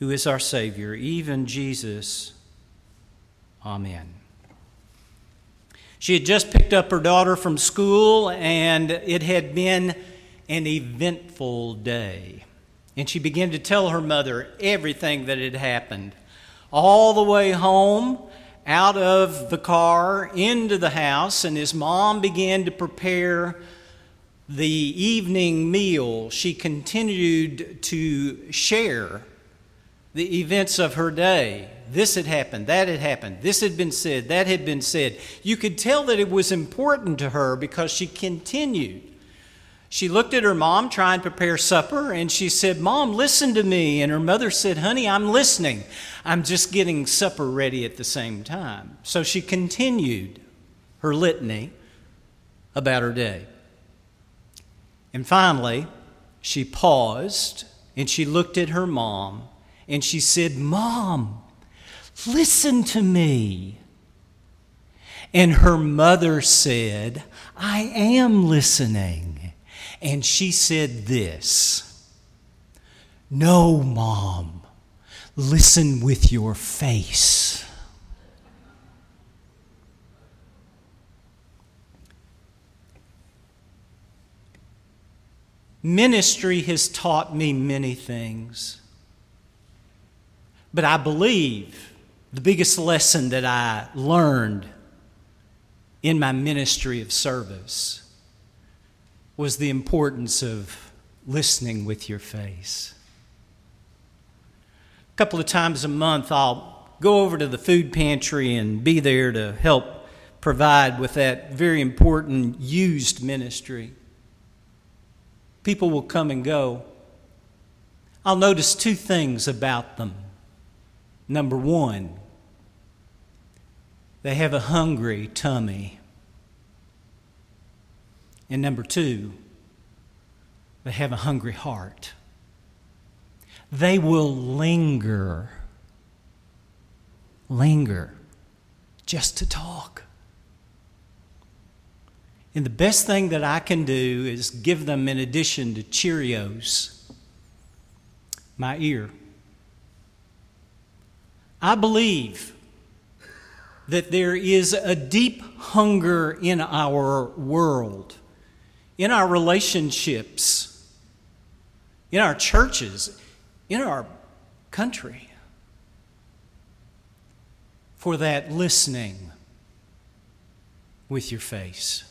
who is our Savior, even Jesus. Amen. She had just picked up her daughter from school, and it had been an eventful day. And she began to tell her mother everything that had happened. All the way home, out of the car, into the house, and his mom began to prepare the evening meal. She continued to share the events of her day. This had happened, that had happened, this had been said, that had been said. You could tell that it was important to her because she continued. She looked at her mom trying to prepare supper and she said, Mom, listen to me. And her mother said, Honey, I'm listening. I'm just getting supper ready at the same time. So she continued her litany about her day. And finally, she paused and she looked at her mom and she said, Mom, listen to me. And her mother said, I am listening. And she said this No, Mom, listen with your face. Ministry has taught me many things. But I believe the biggest lesson that I learned in my ministry of service was the importance of listening with your face. A couple of times a month, I'll go over to the food pantry and be there to help provide with that very important used ministry. People will come and go. I'll notice two things about them. Number one, they have a hungry tummy. And number two, they have a hungry heart. They will linger, linger just to talk. And the best thing that I can do is give them, in addition to Cheerios, my ear. I believe that there is a deep hunger in our world, in our relationships, in our churches, in our country, for that listening with your face.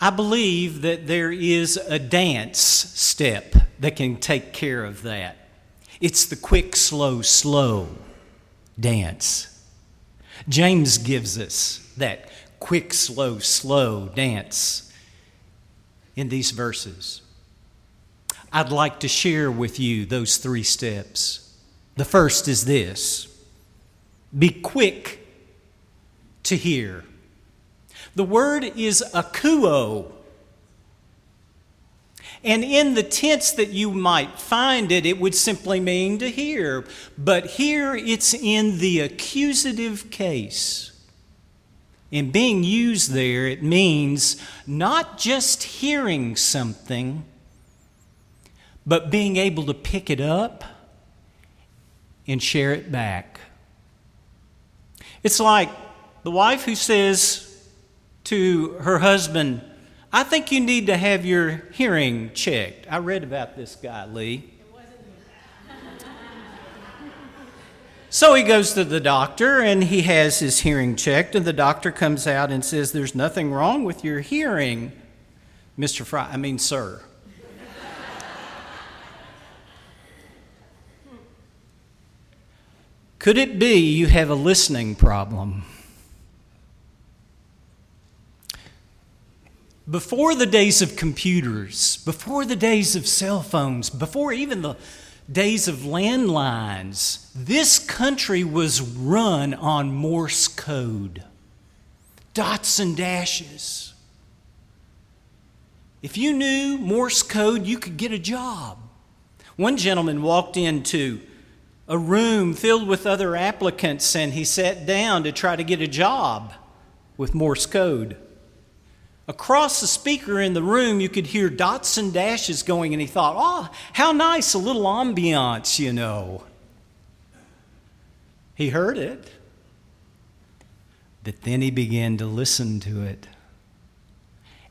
I believe that there is a dance step that can take care of that. It's the quick, slow, slow dance. James gives us that quick, slow, slow dance in these verses. I'd like to share with you those three steps. The first is this be quick to hear. The word is akuo and in the tense that you might find it, it would simply mean to hear. But here it's in the accusative case. In being used there, it means not just hearing something, but being able to pick it up and share it back. It's like the wife who says to her husband, I think you need to have your hearing checked. I read about this guy, Lee. So he goes to the doctor and he has his hearing checked, and the doctor comes out and says, There's nothing wrong with your hearing, Mr. Fry. I mean, sir. Could it be you have a listening problem? Before the days of computers, before the days of cell phones, before even the days of landlines, this country was run on Morse code dots and dashes. If you knew Morse code, you could get a job. One gentleman walked into a room filled with other applicants and he sat down to try to get a job with Morse code. Across the speaker in the room, you could hear dots and dashes going, and he thought, oh, how nice, a little ambiance, you know. He heard it, but then he began to listen to it.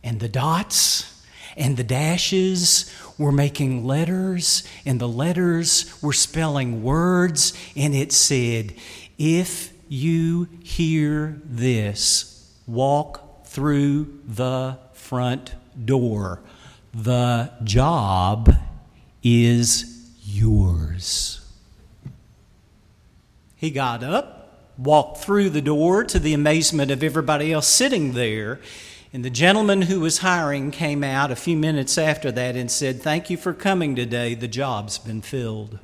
And the dots and the dashes were making letters, and the letters were spelling words, and it said, If you hear this, walk through the front door. The job is yours. He got up, walked through the door to the amazement of everybody else sitting there. And the gentleman who was hiring came out a few minutes after that and said, Thank you for coming today. The job's been filled.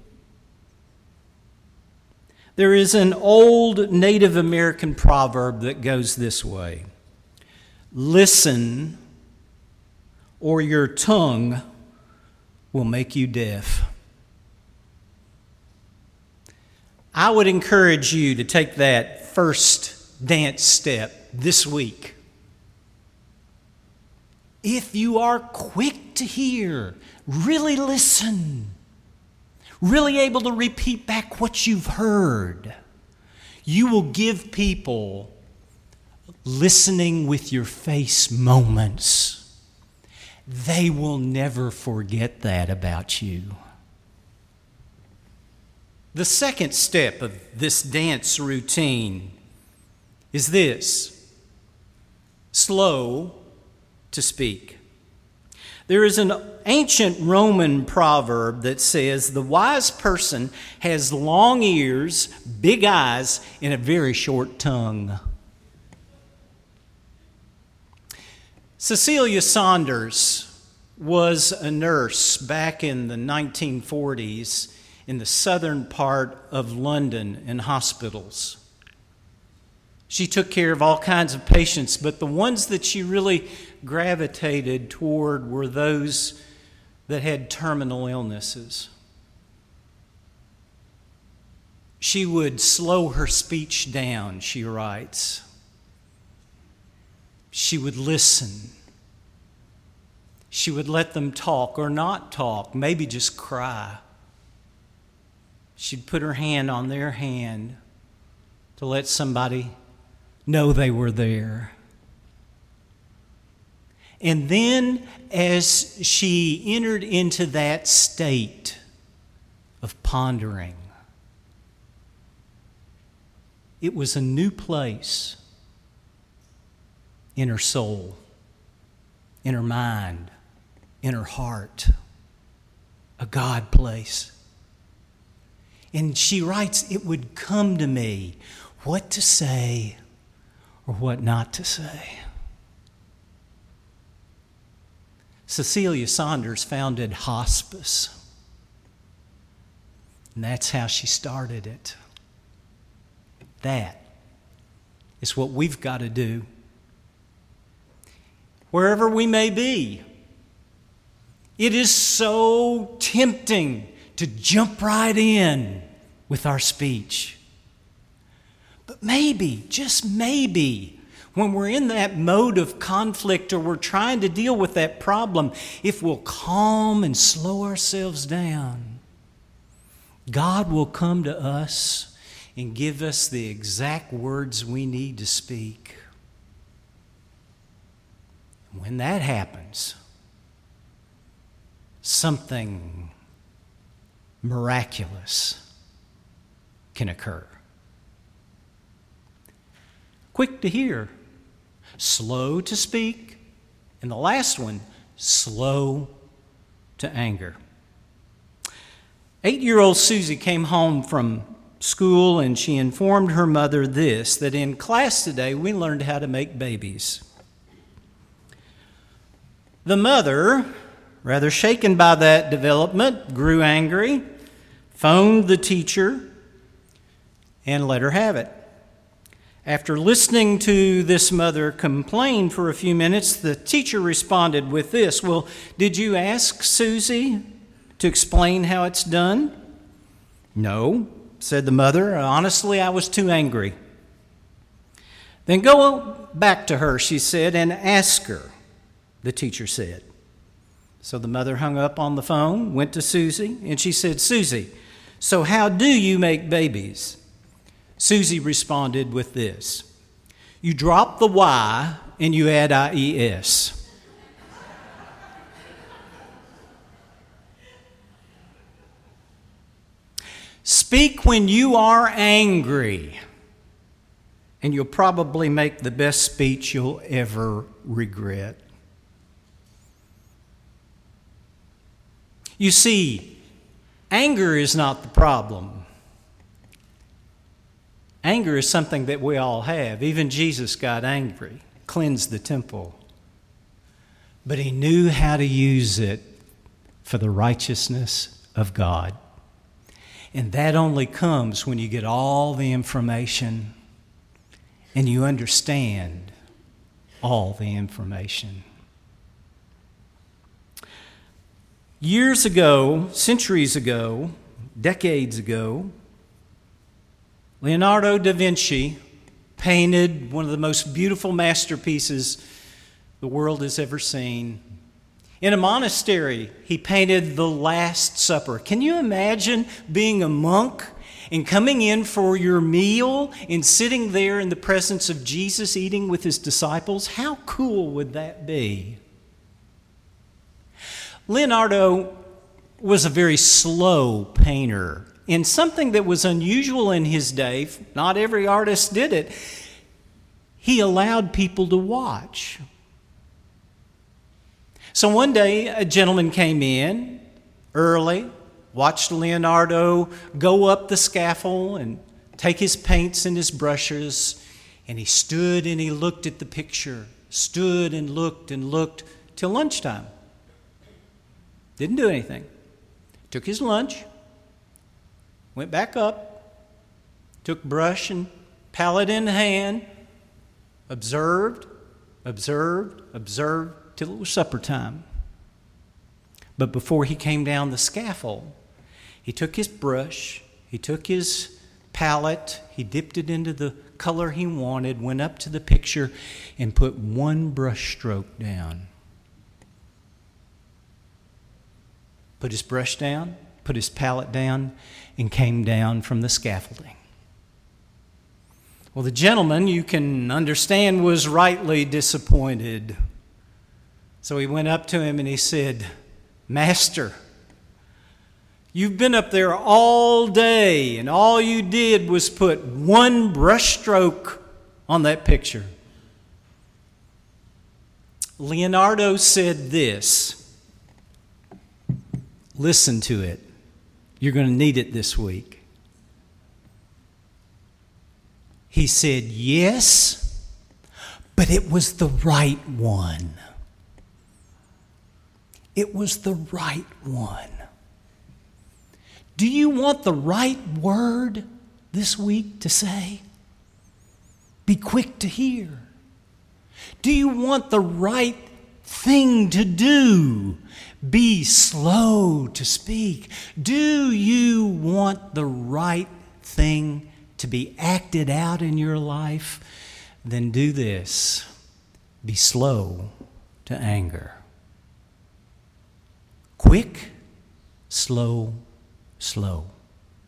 There is an old Native American proverb that goes this way Listen, or your tongue will make you deaf. I would encourage you to take that first dance step this week. If you are quick to hear, really listen, really able to repeat back what you've heard, you will give people listening with your face moments, they will never forget that about you. The second step of this dance routine is this slow to speak. There is an ancient Roman proverb that says, The wise person has long ears, big eyes, and a very short tongue. Cecilia Saunders was a nurse back in the 1940s in the southern part of London in hospitals. She took care of all kinds of patients, but the ones that she really gravitated toward were those that had terminal illnesses. She would slow her speech down, she writes. She would listen she would let them talk or not talk, maybe just cry. She'd put her hand on their hand to let somebody know they were there. And then, as she entered into that state of pondering, it was a new place in her soul, in her mind in her heart, a God place. And she writes, It would come to me what to say or what not to say. Cecilia Saunders founded hospice. And that's how she started it. That is what we've got to do. Wherever we may be, it is so tempting to jump right in with our speech. But maybe, just maybe, when we're in that mode of conflict or we're trying to deal with that problem, if we'll calm and slow ourselves down, God will come to us and give us the exact words we need to speak. When that happens, something miraculous can occur. Quick to hear, slow to speak, and the last one, slow to anger. Eight year old Susie came home from school and she informed her mother this that in class today we learned how to make babies. The mother rather shaken by that development, grew angry, phoned the teacher, and let her have it. After listening to this mother complain for a few minutes, the teacher responded with this Well, did you ask Susie to explain how it's done? No, said the mother. Honestly, I was too angry. Then go back to her, she said, and ask her the teacher said. So the mother hung up on the phone, went to Susie, and she said, Susie, so how do you make babies? Susie responded with this You drop the Y and you add IES. Speak when you are angry, and you'll probably make the best speech you'll ever regret. You see, anger is not the problem. Anger is something that we all have. Even Jesus got angry, cleansed the temple. But he knew how to use it for the righteousness of God. And that only comes when you get all the information and you understand all the information. Years ago, centuries ago, decades ago, Leonardo da Vinci painted one of the most beautiful masterpieces the world has ever seen in a monastery, he painted the Last Supper. Can you imagine being a monk and coming in for your meal and sitting there in the presence of Jesus eating with his disciples? How cool would that be? Leonardo was a very slow painter. And something that was unusual in his day, not every artist did it, he allowed people to watch. So one day, a gentleman came in early, watched Leonardo go up the scaffold and take his paints and his brushes, and he stood and he looked at the picture, stood and looked and looked till lunchtime. Didn't do anything. Took his lunch, went back up, took brush and palette in hand, observed, observed, observed, till it was supper time. But before he came down the scaffold, he took his brush, he took his palette, he dipped it into the color he wanted, went up to the picture, and put one brush stroke down. Put his brush down, put his palette down, and came down from the scaffolding. Well, the gentleman, you can understand, was rightly disappointed. So he went up to him and he said, Master, you've been up there all day, and all you did was put one brushstroke on that picture. Leonardo said this. Listen to it. You're going to need it this week. He said, Yes, but it was the right one. It was the right one. Do you want the right word this week to say? Be quick to hear. Do you want the right thing to do? Be slow to speak. Do you want the right thing to be acted out in your life? Then do this be slow to anger. Quick, slow, slow.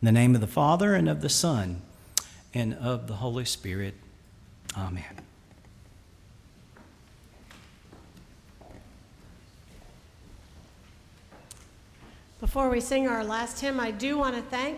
In the name of the Father, and of the Son, and of the Holy Spirit. Amen. Before we sing our last hymn, I do want to thank